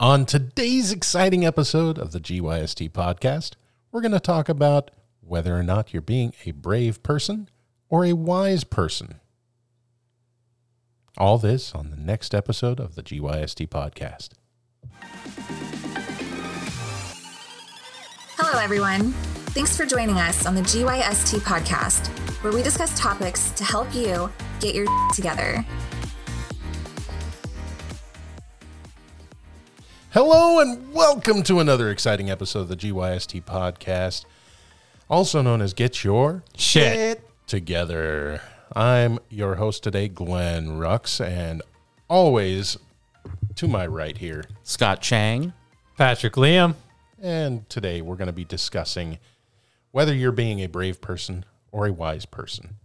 On today's exciting episode of the GYST podcast, we're going to talk about whether or not you're being a brave person or a wise person. All this on the next episode of the GYST podcast. Hello, everyone. Thanks for joining us on the GYST podcast, where we discuss topics to help you get your together. Hello, and welcome to another exciting episode of the GYST podcast, also known as Get Your Shit. Together. I'm your host today, Glenn Rux, and always to my right here. Scott Chang. Patrick Liam. And today we're going to be discussing whether you're being a brave person or a wise person.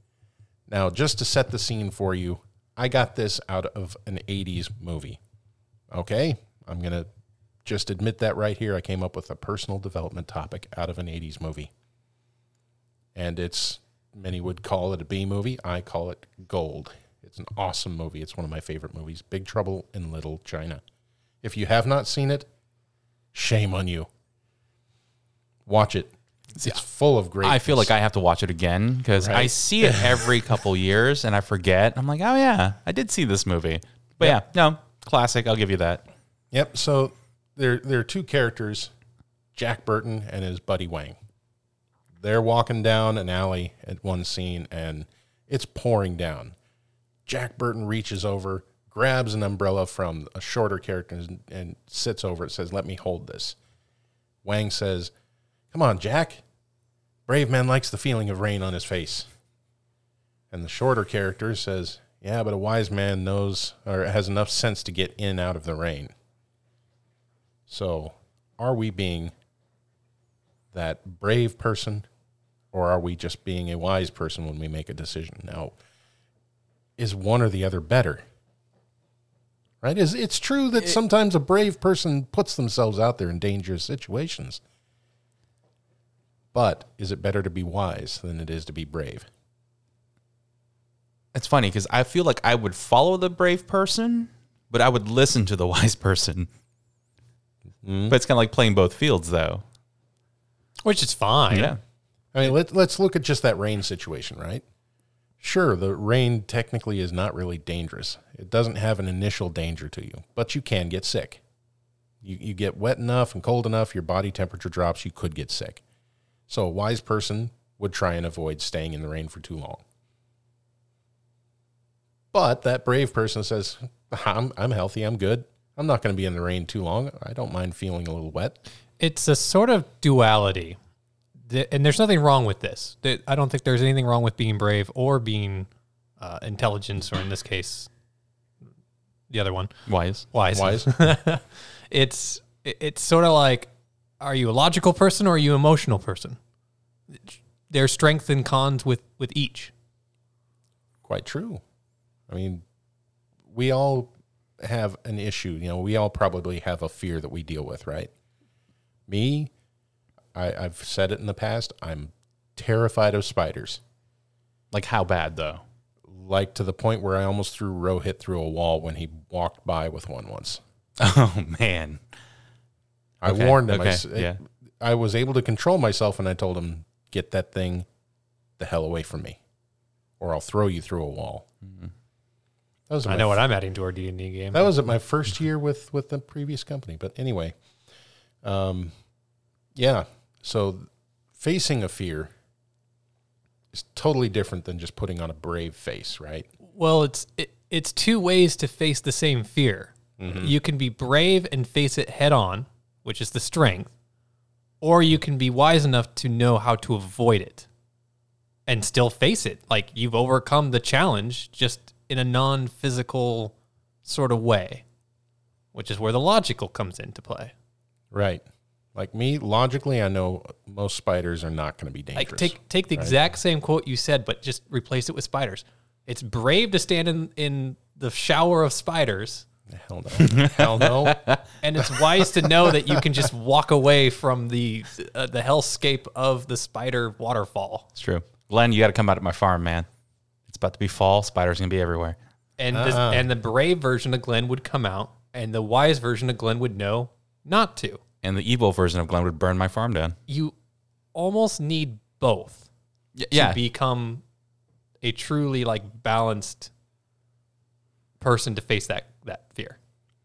Now, just to set the scene for you, I got this out of an 80s movie. Okay? I'm going to just admit that right here. I came up with a personal development topic out of an 80s movie. And it's, many would call it a B movie. I call it gold. It's an awesome movie. It's one of my favorite movies Big Trouble in Little China. If you have not seen it, shame on you. Watch it. It's full of great. I feel like I have to watch it again because I see it every couple years and I forget. I'm like, oh yeah, I did see this movie. But yeah, no, classic. I'll give you that. Yep. So there, there are two characters, Jack Burton and his buddy Wang. They're walking down an alley at one scene, and it's pouring down. Jack Burton reaches over, grabs an umbrella from a shorter character, and, and sits over it. Says, "Let me hold this." Wang says, "Come on, Jack. Brave man likes the feeling of rain on his face." And the shorter character says, "Yeah, but a wise man knows or has enough sense to get in and out of the rain." So, are we being that brave person or are we just being a wise person when we make a decision? Now, is one or the other better? Right? Is it's true that sometimes a brave person puts themselves out there in dangerous situations. But is it better to be wise than it is to be brave? It's funny because I feel like I would follow the brave person, but I would listen to the wise person. Mm-hmm. But it's kind of like playing both fields, though. Which is fine. Yeah. I mean, let, let's look at just that rain situation, right? Sure, the rain technically is not really dangerous. It doesn't have an initial danger to you, but you can get sick. You, you get wet enough and cold enough, your body temperature drops, you could get sick. So a wise person would try and avoid staying in the rain for too long. But that brave person says, I'm, I'm healthy, I'm good. I'm not going to be in the rain too long. I don't mind feeling a little wet. It's a sort of duality. Th- And there's nothing wrong with this. Th- I don't think there's anything wrong with being brave or being uh, intelligence, or in this case, the other one, Wise. wise. Wise. it's it's sort of like, are you a logical person or are you an emotional person? There's strengths and cons with with each. quite true. I mean, we all have an issue. You know, we all probably have a fear that we deal with, right? Me, I, I've said it in the past. I'm terrified of spiders, Like, how bad, though? like to the point where I almost threw Rohit through a wall when he walked by with one once. Oh, man. I Okay, warned him. I, okay, s- yeah. I was able to control myself, and I told him, "Get that thing the hell away from me, or I'll throw you through a wall." Mm-hmm. That was I my know what I'm adding to our D and D game. That was at my first year with with the previous company. But anyway, um, yeah. So facing a fear is totally different than just putting on a brave face, right? Well, it's it, it's two ways to face the same fear. You can be brave and face it head on, which is the strength, or you can be wise enough to know how to avoid it and still face it. Like you've overcome the challenge just in a non-physical sort of way, which is where the logical comes into play. Right. Like me, logically, I know most spiders are not going to be dangerous. Like take take the exact same quote you said, but just replace it with spiders. It's brave to stand in in the shower of spiders Hell no. Hell no. and it's wise to know that you can just walk away from the uh, the hellscape of the spider waterfall. It's true. Glenn, you got to come out at my farm, man. It's about to be fall. Spiders going to be everywhere. And this, ah. and the brave version of Glenn would come out And the wise version of Glenn would know not to. And the evil version of Glenn would burn my farm down. You almost need both Y- to become a truly like balanced person to face that that fear.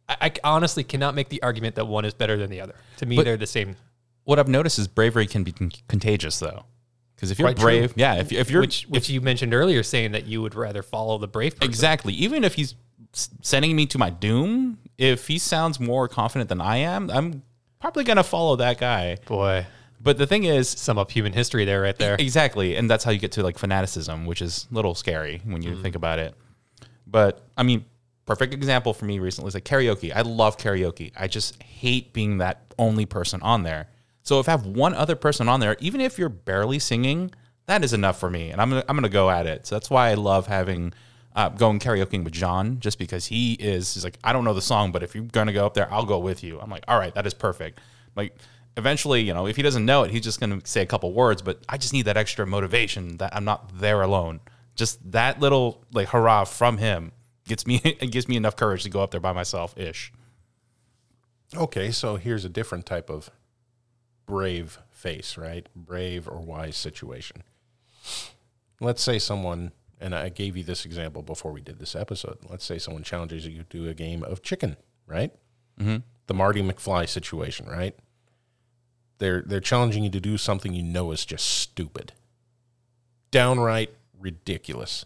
I, I honestly cannot make the argument that one is better than the other. To me, But- they're the same. what I've noticed is bravery can be con- contagious, though. Because if you're Quite true. brave, yeah, if, if you're Which which you mentioned earlier, saying that you would rather follow the brave person. exactly, even if he's sending me to my doom, if he sounds more confident than I am, I'm probably gonna follow that guy. Boy, But the thing is, sum up human history there, right there. Exactly. And that's how you get to like fanaticism, which is a little scary when you mm. think about it. But I mean, perfect example for me recently is like karaoke. I love karaoke. I just hate being that only person on there. So if I have one other person on there, even if you're barely singing, that is enough for me. And I'm gonna, I'm gonna go at it. So that's why I love having uh, going karaokeing with John, just because he is he's like, I don't know the song, but if you're gonna go up there, I'll go with you. I'm like, all right, that is perfect. Like eventually, you know, if he doesn't know it, he's just gonna say a couple words, but I just need that extra motivation that I'm not there alone. Just that little like hurrah from him gets me it gives me enough courage to go up there by myself ish. Okay, so here's a different type of brave face, right? Brave or wise situation. Let's say someone, and I gave you this example before we did this episode. Let's say someone challenges you to a game of chicken, right? Mm-hmm. The Marty McFly situation, right? They're they're challenging you to do something you know is just stupid, downright ridiculous.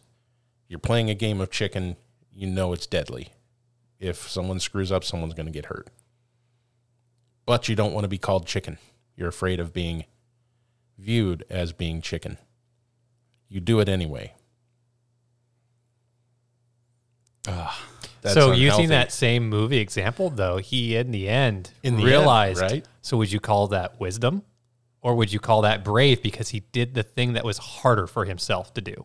You're playing a game of chicken, you know it's deadly. If someone screws up, someone's going to get hurt but you don't want to be called chicken. You're afraid of being viewed as being chicken. You do it anyway. Ugh, that's so using that same movie example, though, he in the end In the end, realized. right? So would you call that wisdom, or would you call that brave because he did the thing that was harder for himself to do?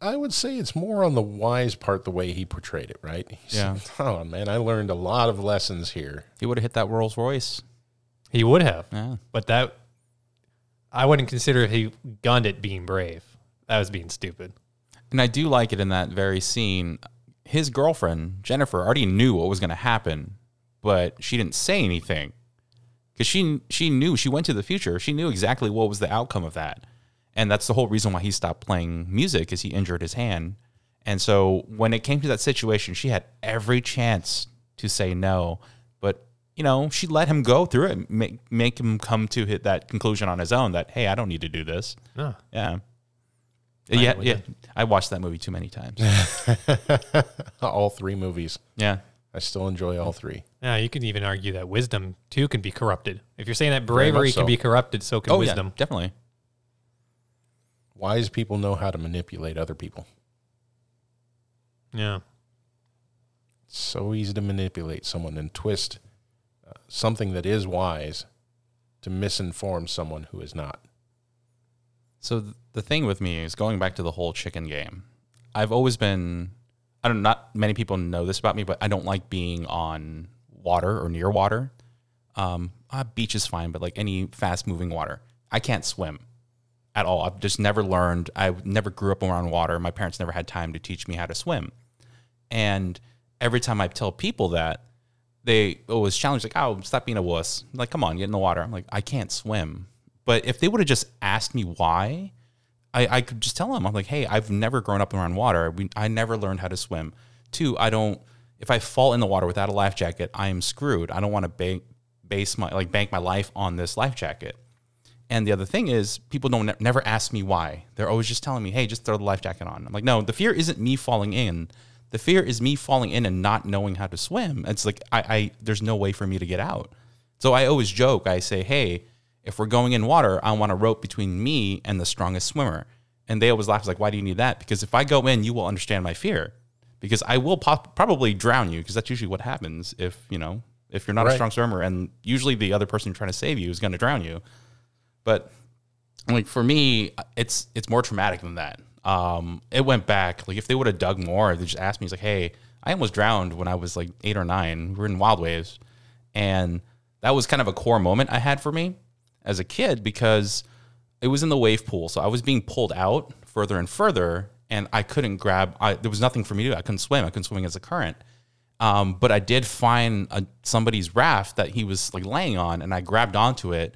I would say it's more on the wise part, the way he portrayed it, right? He Yeah. said, oh man, I learned a lot of lessons here. He would have hit that Rolls Royce. He would have, Yeah. but that I wouldn't consider he gunned it being brave. That was being stupid. And I do like it in that very scene. His girlfriend, Jennifer, already knew what was going to happen, but she didn't say anything because she she knew she went to the future. She knew exactly what was the outcome of that, and that's the whole reason why he stopped playing music is he injured his hand. And so when it came to that situation, she had every chance to say no, but you know she let him go through it, make make him come to hit that conclusion on his own. That hey, I don't need to do this. No. Yeah. Yeah, yeah. I watched that movie too many times. All three movies. yeah. I still enjoy all three. Yeah, you can even argue that wisdom too can be corrupted. If you're saying that bravery so. can be corrupted, so can Oh, wisdom. yeah, definitely. Wise people know how to manipulate other people. Yeah. It's so easy to manipulate someone and twist something that is wise to misinform someone who is not. So th- the thing with me is going back to the whole chicken game. I've always been I don't not many people know this about me, but I don't like being on water or near water. Um, uh, beach is fine, but like any fast moving water, I can't swim at all. I've just never learned. I never grew up around water. My parents never had time to teach me how to swim. And every time I tell people that, they always challenge like, "Oh, stop being a wuss." I'm like, come on, get in the water. I'm like, I can't swim. But if they would have just asked me why, I, I could just tell them. I'm like, hey, I've never grown up around water. We, I never learned how to swim. Two, I don't. If I fall in the water without a life jacket, I am screwed. I don't want to bank base my like bank my life on this life jacket. And the other thing is, people don't never ask me why. They're always just telling me, "Hey, just throw the life jacket on." I'm like, no, the fear isn't me falling in. The fear is me falling in and not knowing how to swim. It's like I, I there's no way for me to get out. So I always joke. I say, "Hey, if we're going in water, I want a rope between me and the strongest swimmer." And they always laugh. It's like, "Why do you need that?" Because if I go in, you will understand my fear. Because I will pop, probably drown you. Because that's usually what happens if you know if you're not a strong swimmer, and usually the other person trying to save you is going to drown you. But like for me, it's it's more traumatic than that. Um, it went back. Like if they would have dug more, they just asked me, "It's like, hey, I almost drowned when I was like eight or nine. We were in wild waves, and that was kind of a core moment I had for me as a kid because it was in the wave pool, so I was being pulled out further and further, and I couldn't grab. I, there was nothing for me to do. I couldn't swim. I couldn't swim against the current. Um, but I did find a, somebody's raft that he was like laying on, and I grabbed onto it.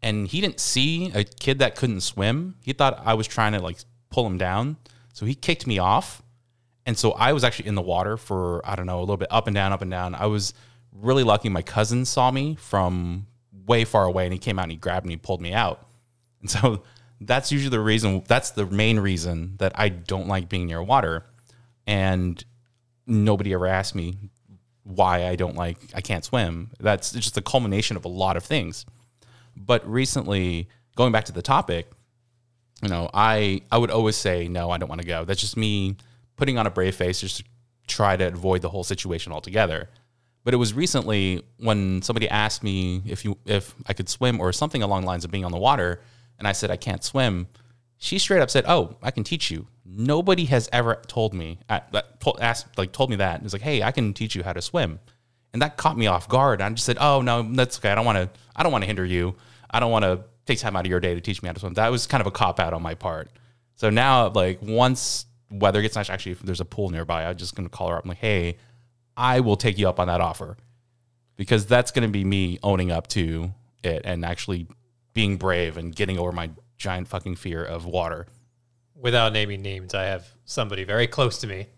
And he didn't see a kid that couldn't swim. He thought I was trying to like pull him down, so he kicked me off. And so I was actually in the water for I don't know a little bit up and down, up and down. I was really lucky. My cousin saw me from way far away, and he came out and he grabbed me, pulled me out. And so that's usually the reason. That's the main reason that I don't like being near water. And nobody ever asked me why I don't like I can't swim. That's just a culmination of a lot of things. But recently, going back to the topic, you know, I I would always say no, I don't want to go. That's just me putting on a brave face just to try to avoid the whole situation altogether. But it was recently when somebody asked me if you if I could swim or something along the lines of being on the water, and I said I can't swim. She straight up said, "Oh, I can teach you." Nobody has ever told me uh, asked like told me that. It's like, "Hey, I can teach you how to swim," and that caught me off guard. I just said, "Oh no, that's okay. I don't want to. I don't want to hinder you. I don't want to take time out of your day to teach me how to swim." That was kind of a cop out on my part. So now, like once weather gets nice, actually, if there's a pool nearby, I'm just gonna call her up. I'm like, "Hey, I will take you up on that offer," because that's gonna be me owning up to it and actually being brave and getting over my giant fucking fear of water. Without naming names, I have somebody very close to me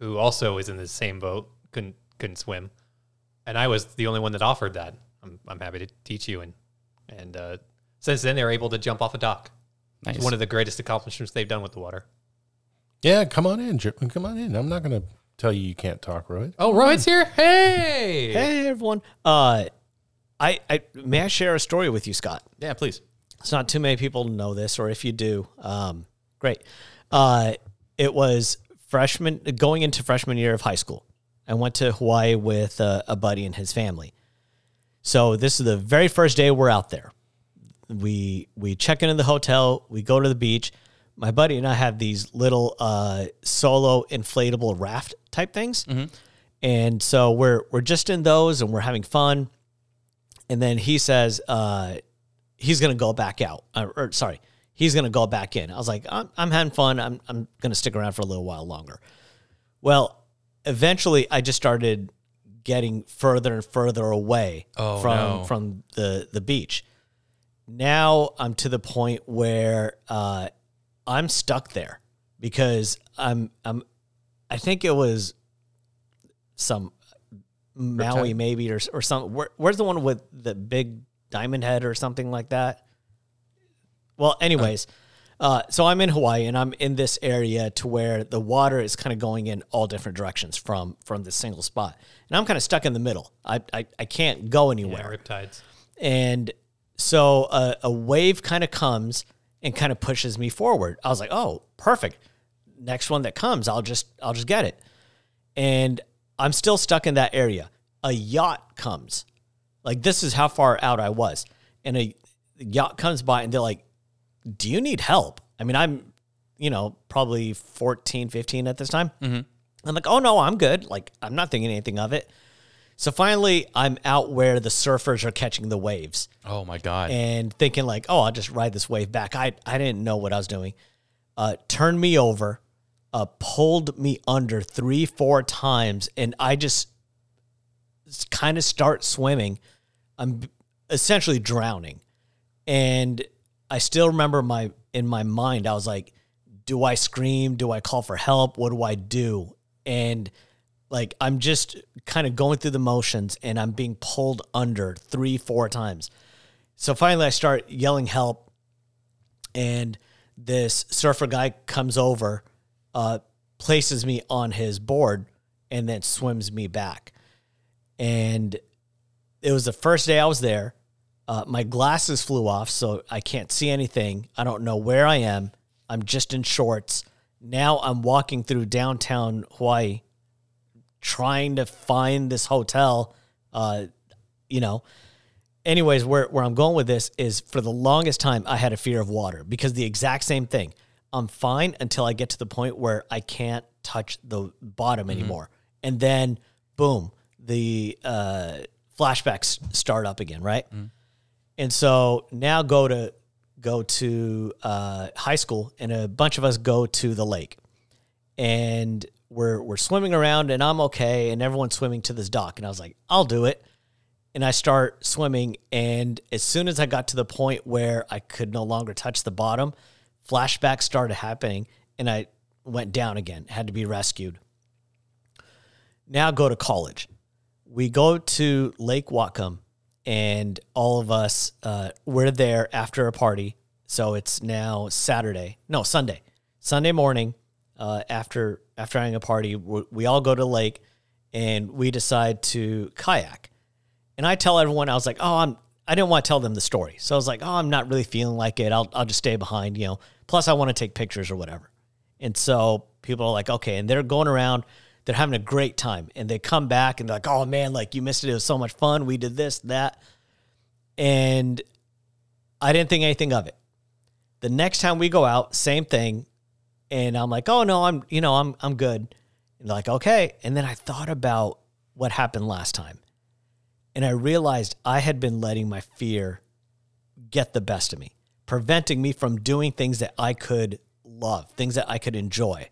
who also is in the same boat, couldn't couldn't swim, and I was the only one that offered that. I'm I'm happy to teach you, and and uh, since then they're able to jump off a dock. It's one of the greatest accomplishments they've done with the water. Yeah, come on in. Jer- Come on in. I'm not going to tell you you can't talk, Roy. Oh, Roy's here. Hey, Hey everyone. Uh, I, I may I share a story with you, Scott. Yeah, please. It's not too many people know this, or if you do, um, great. Uh, it was freshman going into freshman year of high school. I went to Hawaii with a, a buddy and his family. So this is the very first day we're out there. We we check into the hotel. We go to the beach. My buddy and I have these little uh, solo inflatable raft type things, and so we're we're just in those and we're having fun. And then he says, uh, he's gonna go back out. Uh, or sorry, he's gonna go back in. I was like, I'm, I'm having fun. I'm I'm gonna stick around for a little while longer. Well, eventually, I just started getting further and further away Oh, from no. from the the beach. Now I'm to the point where uh, I'm stuck there because I'm I'm I think it was some Maui maybe or or some where, where's the one with the big diamond head or something like that. Well, anyways, uh, so I'm in Hawaii and I'm in this area to where the water is kind of going in all different directions from from this single spot, and I'm kind of stuck in the middle. I I, I can't go anywhere. riptides. And so a, a wave kind of comes and kind of pushes me forward. I was like, oh, perfect. Next one that comes, I'll just I'll just get it. And I'm still stuck in that area. A yacht comes. Like this is how far out I was. And a yacht comes by and they're like, do you need help? I mean, I'm, you know, probably 14, 15 at this time. Mm-hmm. I'm like, oh no, I'm good. Like, I'm not thinking anything of it. So finally, I'm out where the surfers are catching the waves Oh my god. and thinking like, oh, I'll just ride this wave back. I I didn't know what I was doing. Uh, turned me over, uh, pulled me under three, four times, and I just kind of start swimming. I'm essentially drowning, and I still remember my in my mind. I was like, do I scream? Do I call for help? What do I do? And like I'm just kind of going through the motions and I'm being pulled under three, four times. So finally I start yelling help and this surfer guy comes over, uh, places me on his board and then swims me back. And it was the first day I was there. Uh, my glasses flew off, so I can't see anything. I don't know where I am. I'm just in shorts. Now I'm walking through downtown Hawaii trying to find this hotel. Uh, you know, anyways, where, where I'm going with this is for the longest time, I had a fear of water because the exact same thing. I'm fine until I get to the point where I can't touch the bottom anymore. And then, boom, the uh, flashbacks start up again, right? And so now go to go to uh, high school, and a bunch of us go to the lake. And we're we're swimming around and I'm okay and everyone's swimming to this dock and I was like, I'll do it. And I start swimming and as soon as I got to the point where I could no longer touch the bottom, flashbacks started happening and I went down again, had to be rescued. Now go to college. We go to Lake Whatcom and all of us uh, we're there after a party. So it's now Saturday, no Sunday, Sunday morning uh, after after having a party. We, we all go to the lake and we decide to kayak. And I tell everyone I was like, oh, I'm I didn't want to tell them the story, so I was like, oh, I'm not really feeling like it. I'll I'll just stay behind, you know. Plus, I want to take pictures or whatever. And so people are like, okay, and they're going around they're having a great time and they come back and they're like, oh man, like you missed it. It was so much fun. We did this, that. And I didn't think anything of it. The next time we go out, same thing. And I'm like, oh no, I'm, you know, I'm, I'm good. And like, okay. And then I thought about what happened last time. And I realized I had been letting my fear get the best of me, preventing me from doing things that I could love, things that I could enjoy.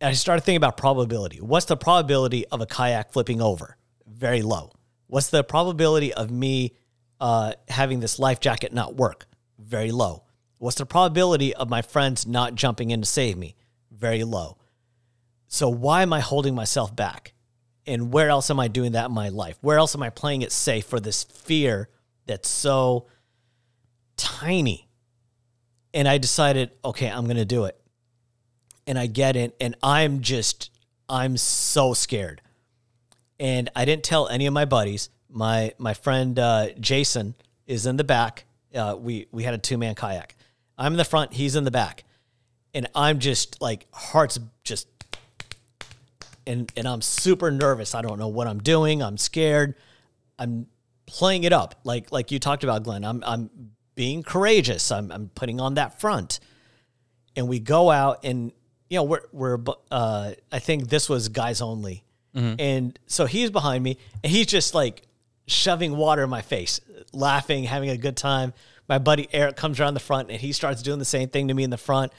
And I started thinking about probability. What's the probability of a kayak flipping over? Very low. What's the probability of me uh, having this life jacket not work? Very low. What's the probability of my friends not jumping in to save me? Very low. So why am I holding myself back? And where else am I doing that in my life? Where else am I playing it safe for this fear that's so tiny? And I decided, okay, I'm going to do it and I get in, and I'm just I'm so scared. And I didn't tell any of my buddies. My my friend uh, Jason is in the back. Uh, we we had a two man kayak. I'm in the front. He's in the back, and I'm just like hearts just, and and I'm super nervous. I don't know what I'm doing. I'm scared. I'm playing it up like like you talked about, Glenn. I'm I'm being courageous. I'm I'm putting on that front, and we go out and you know, we're we're uh, I think this was guys only, mm-hmm. and so he's behind me, and he's just like shoving water in my face, laughing, having a good time. My buddy Eric comes around the front, and he starts doing the same thing to me in the front,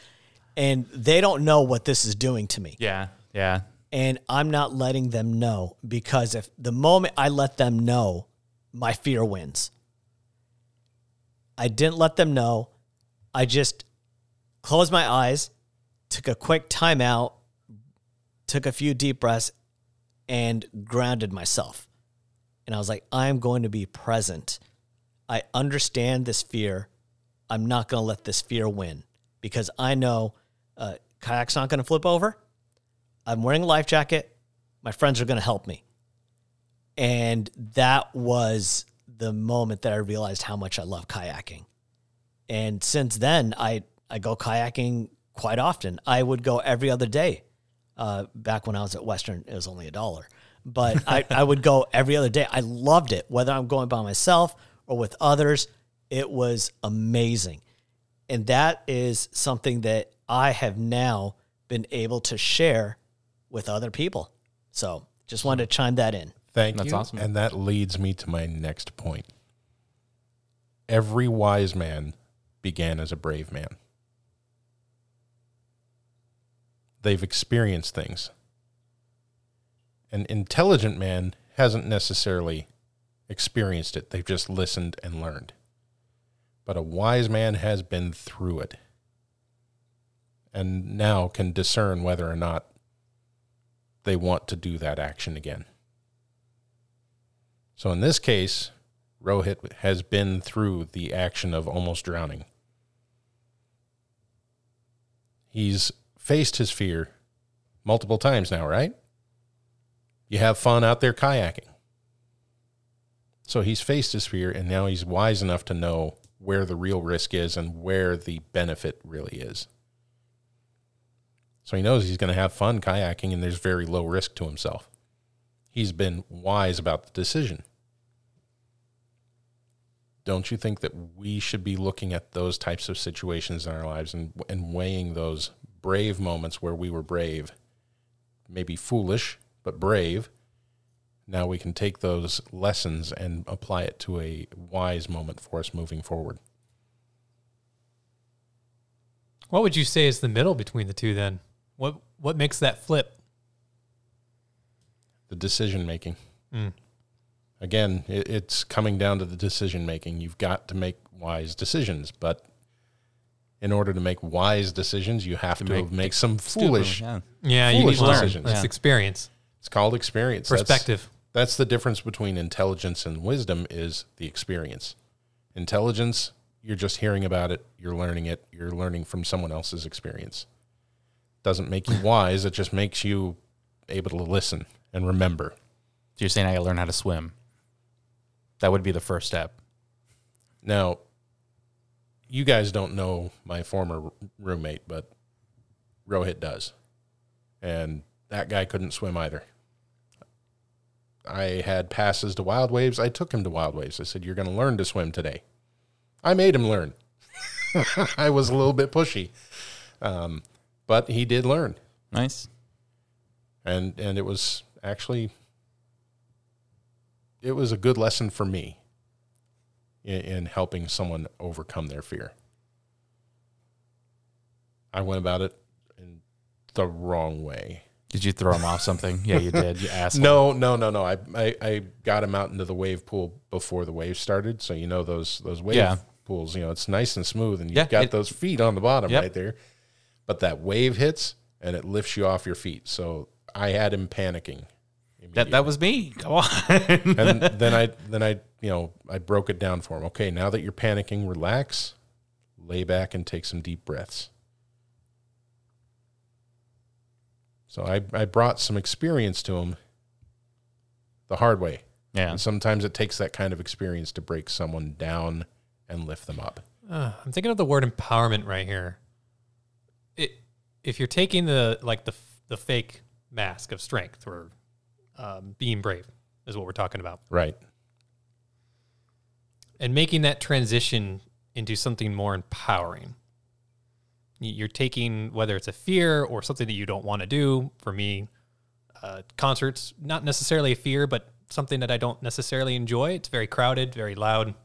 and they don't know what this is doing to me. Yeah, yeah. And I'm not letting them know because if the moment I let them know, my fear wins. I didn't let them know. I just closed my eyes took a quick timeout, took a few deep breaths, and grounded myself. And I was like, I'm going to be present. I understand this fear. I'm not going to let this fear win because I know uh, kayak's not going to flip over. I'm wearing a life jacket. My friends are going to help me. And that was the moment that I realized how much I love kayaking. And since then, I, I go kayaking quite often. I would go every other day. Uh, back when I was at Western, it was only a dollar, but I, I would go every other day. I loved it, whether I'm going by myself or with others. It was amazing. And that is something that I have now been able to share with other people. So just wanted to chime that in. Thank you. That's you. awesome. And that leads me to my next point. Every wise man began as a brave man. they've experienced things. An intelligent man hasn't necessarily experienced it, they've just listened and learned. But a wise man has been through it and now can discern whether or not they want to do that action again. So in this case, Rohit has been through the action of almost drowning. He's faced his fear multiple times now, right? You have fun out there kayaking. So he's faced his fear and now he's wise enough to know where the real risk is and where the benefit really is. So he knows he's going to have fun kayaking and there's very low risk to himself. He's been wise about the decision. Don't you think that we should be looking at those types of situations in our lives and, and weighing those brave moments where we were brave, maybe foolish, but brave. Now we can take those lessons and apply it to a wise moment for us moving forward. What would you say is the middle between the two then? What what makes that flip? the decision making. Mm. Again, it, it's coming down to the decision making. You've got to make wise decisions, but in order to make wise decisions, you have to make- make, some foolish. Yeah. Yeah, you Foolish need to learn. decisions. That's Yeah. experience, It's called experience. That's- perspective. That's, the difference between intelligence and wisdom is the experience. Intelligence, you're just hearing about it, you're learning it, you're learning from someone else's experience. Doesn't make you wise, it just makes you able to listen and remember. So you're saying I got to learn how to swim? That would be the first step. Now, you guys don't know my former roommate, but Rohit does. And that guy couldn't swim either. I had passes to Wild Waves. I took him to Wild Waves. I said, You're going to learn to swim today. I made him learn. I was a little bit pushy. Um, but he did learn. Nice. And, and it was actually, it was a good lesson for me in, in helping someone overcome their fear. I went about it in the wrong way. Did you throw him off something? Yeah, you did. You asked. No, no, no, no. I, I, I got him out into the wave pool before the waves started. So you know those those wave Yeah. pools. You know it's nice and smooth, and you've Yeah, got it- those feet on the bottom Yep. right there. But that wave hits and it lifts you off your feet. So I had him panicking. That that was me. Come on. and then I then I you know I broke it down for him. Okay, now that you're panicking, relax, lay back, and take some deep breaths. So I I brought some experience to him. The hard way, yeah. and sometimes it takes that kind of experience to break someone down and lift them up. Uh, I'm thinking of the word empowerment right here. It, if you're taking the like the the fake mask of strength or um, being brave is what we're talking about, Right. and making that transition into something more empowering. You're taking whether it's a fear or something that you don't want to do. For me, uh, concerts not necessarily a fear, but something that I don't necessarily enjoy. It's very crowded, very loud.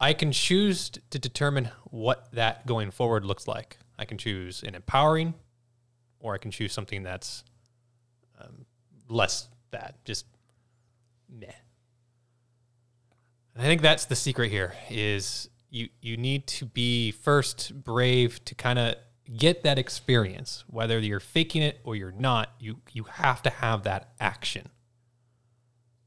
I can choose to determine what that going forward looks like. I can choose an empowering, or I can choose something that's um, less bad, just meh. And I think that's the secret here is you you need to be first brave to kind of get that experience whether you're faking it or you're not you you have to have that action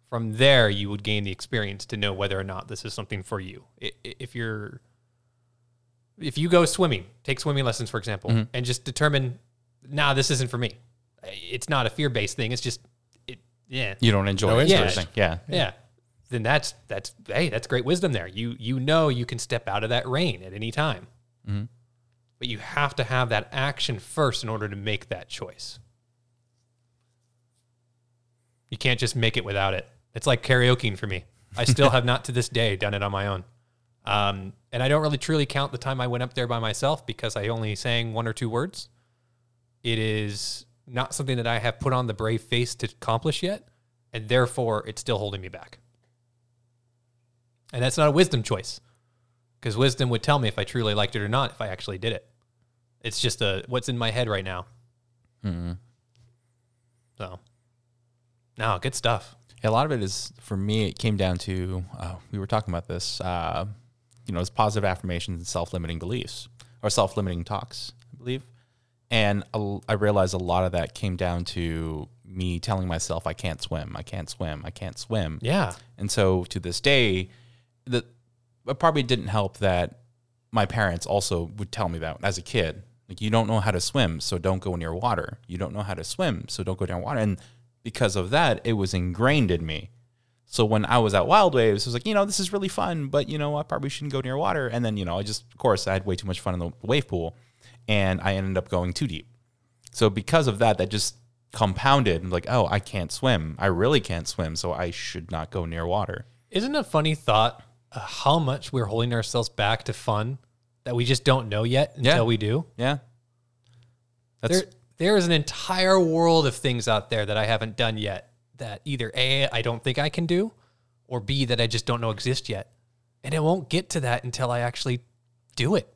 from there you would gain the experience to know whether or not this is something for you I- i- if you're if you go swimming take swimming lessons for example mm-hmm. and just determine nah this isn't for me it's not a fear-based thing it's just it yeah You don't enjoy No it. interest. sort of thing. Yeah. yeah then that's that's hey that's great wisdom there. You you know you can step out of that rain at any time. But you have to have that action first in order to make that choice. You can't just make it without it. It's like karaokeing for me. I still have not to this day done it on my own. Um, and i don't really truly count the time i went up there by myself because i only sang one or two words. It is not something that i have put on the brave face to accomplish yet and therefore it's still holding me back and that's not a wisdom choice because wisdom would tell me if I truly liked it or not if I actually did it. It's just a what's in my head right now. hmm So, no, good stuff. A lot of it is for me. It came down to uh, we were talking about this. Uh, you know, it's positive affirmations and self-limiting beliefs or self-limiting talks, I believe. And a- I realized a lot of that came down to me telling myself I can't swim, I can't swim, I can't swim. Yeah, And so to this day, that it probably didn't help that my parents also would tell me that as a kid. Like you don't know how to swim, so don't go near water. You don't know how to swim, so don't go near water. And because of that, it was ingrained in me. So when I was at Wild Waves, I was like, you know, this is really fun, but you know, I probably shouldn't go near water. And then, you know, I just, of course, I had way too much fun in the wave pool, and I ended up going too deep. So because of that, that just compounded. Like, oh, I can't swim. I really can't swim, so I should not go near water. isn't a funny thought how much we're holding ourselves back to fun that we just don't know yet until Yeah. we do? Yeah. That's there there is an entire world of things out there that I haven't done yet that either A I don't think I can do or B that I just don't know exist yet. And it won't get to that until I actually do it.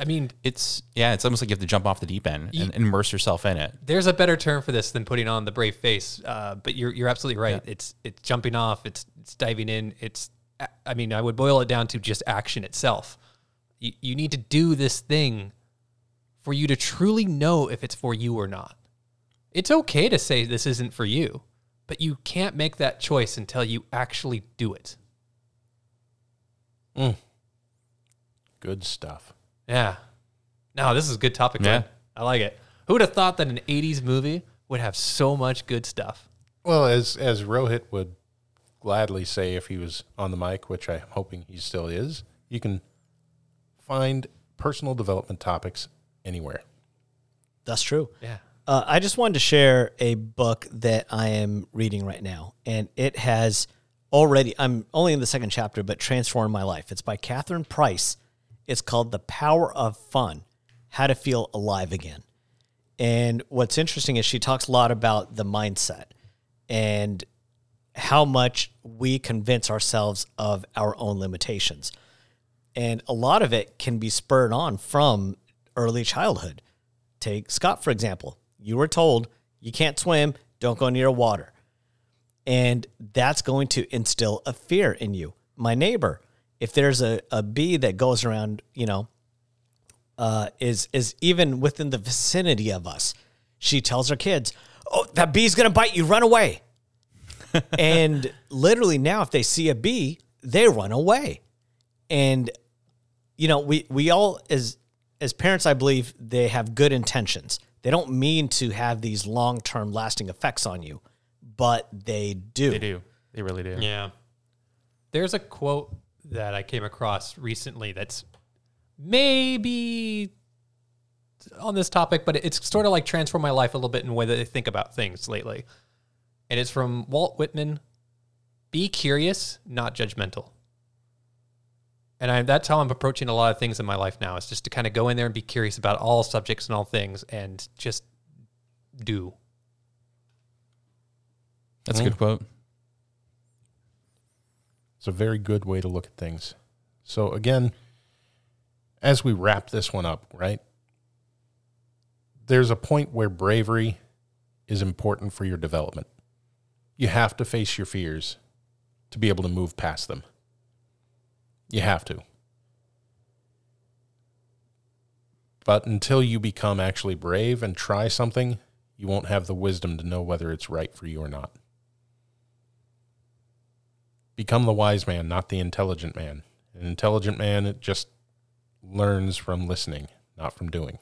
I mean, It's yeah, it's almost like you have to jump off the deep end and immerse yourself in it. there's a better term for this than putting on the brave face. Uh, but you're you're absolutely right. It's it's jumping off. It's it's diving in. It's I mean, I would boil it down to just action itself. You you need to do this thing for you to truly know if it's for you or not. It's okay to say this isn't for you, but you can't make that choice until you actually do it. Mm. Good stuff. Yeah. No, this is a good topic. Yeah. man. I like it. Who would have thought that an 80s movie would have so much good stuff? Well, as as Rohit would gladly say if he was on the mic, which I'm hoping he still is, you can find personal development topics anywhere. That's true. Yeah. Uh, I just wanted to share a book that I am reading right now, and it has already, I'm only in the second chapter, but transformed my life. It's by Catherine Price. It's called The Power of Fun How to Feel Alive Again. And what's interesting is she talks a lot about the mindset and how much we convince ourselves of our own limitations. And a lot of it can be spurred on from early childhood. Take Scott, for example. You were told you can't swim, don't go near water. And that's going to instill a fear in you. My neighbor, if there's a, a bee that goes around, you know, uh, is is even within the vicinity of us, she tells her kids, "Oh, that bee's gonna bite you. Run away!" and literally now, if they see a bee, they run away. And you know, we we all as as parents, I believe they have good intentions. They don't mean to have these long term lasting effects on you, but they do. They do. They really do. Yeah. There's a quote that I came across recently that's maybe on this topic, but it's sort of like transformed my life a little bit in the way that I think about things lately. And it's from Walt Whitman Be curious, not judgmental. And I, that's how I'm approaching a lot of things in my life now. Is just to kind of go in there and be curious about all subjects and all things and just do. That's a good hmm. quote. It's a very good way to look at things. So again, as we wrap this one up, right? There's a point where bravery is important for your development. You have to face your fears to be able to move past them. You have to. But until you become actually brave and try something, you won't have the wisdom to know whether it's right for you or not. Become the wise man, not the intelligent man. An intelligent man just learns from listening, not from doing.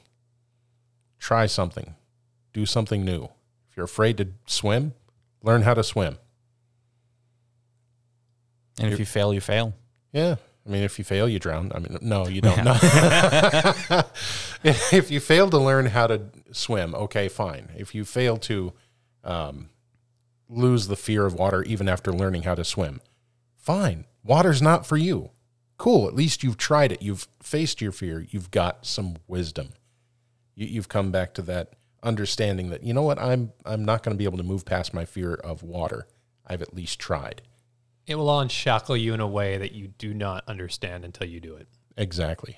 Try something. Do something new. If you're afraid to swim, learn how to swim. And if you fail, you fail. Yeah. I mean, if you fail, you drown. I mean, no, you don't. No. if you fail to learn how to swim, okay, fine. If you fail to um, lose the fear of water even after learning how to swim, fine. Water's not for you. Cool. At least you've tried it. You've faced your fear. You've got some wisdom. You, you've come back to that understanding that you know what I'm I'm not going to be able to move past my fear of water. I've at least tried. It will unshackle you in a way that you do not understand until you do it. Exactly.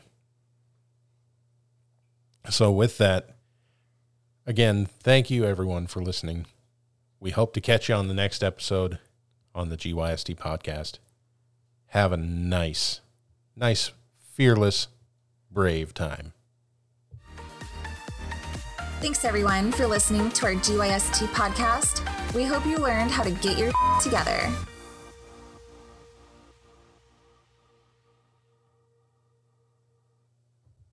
So, with that, again, thank you everyone for listening. We hope to catch you on the next episode on the GYST podcast. Have a nice, nice, fearless, brave time. Thanks everyone for listening to our GYST podcast. We hope you learned how to get your together.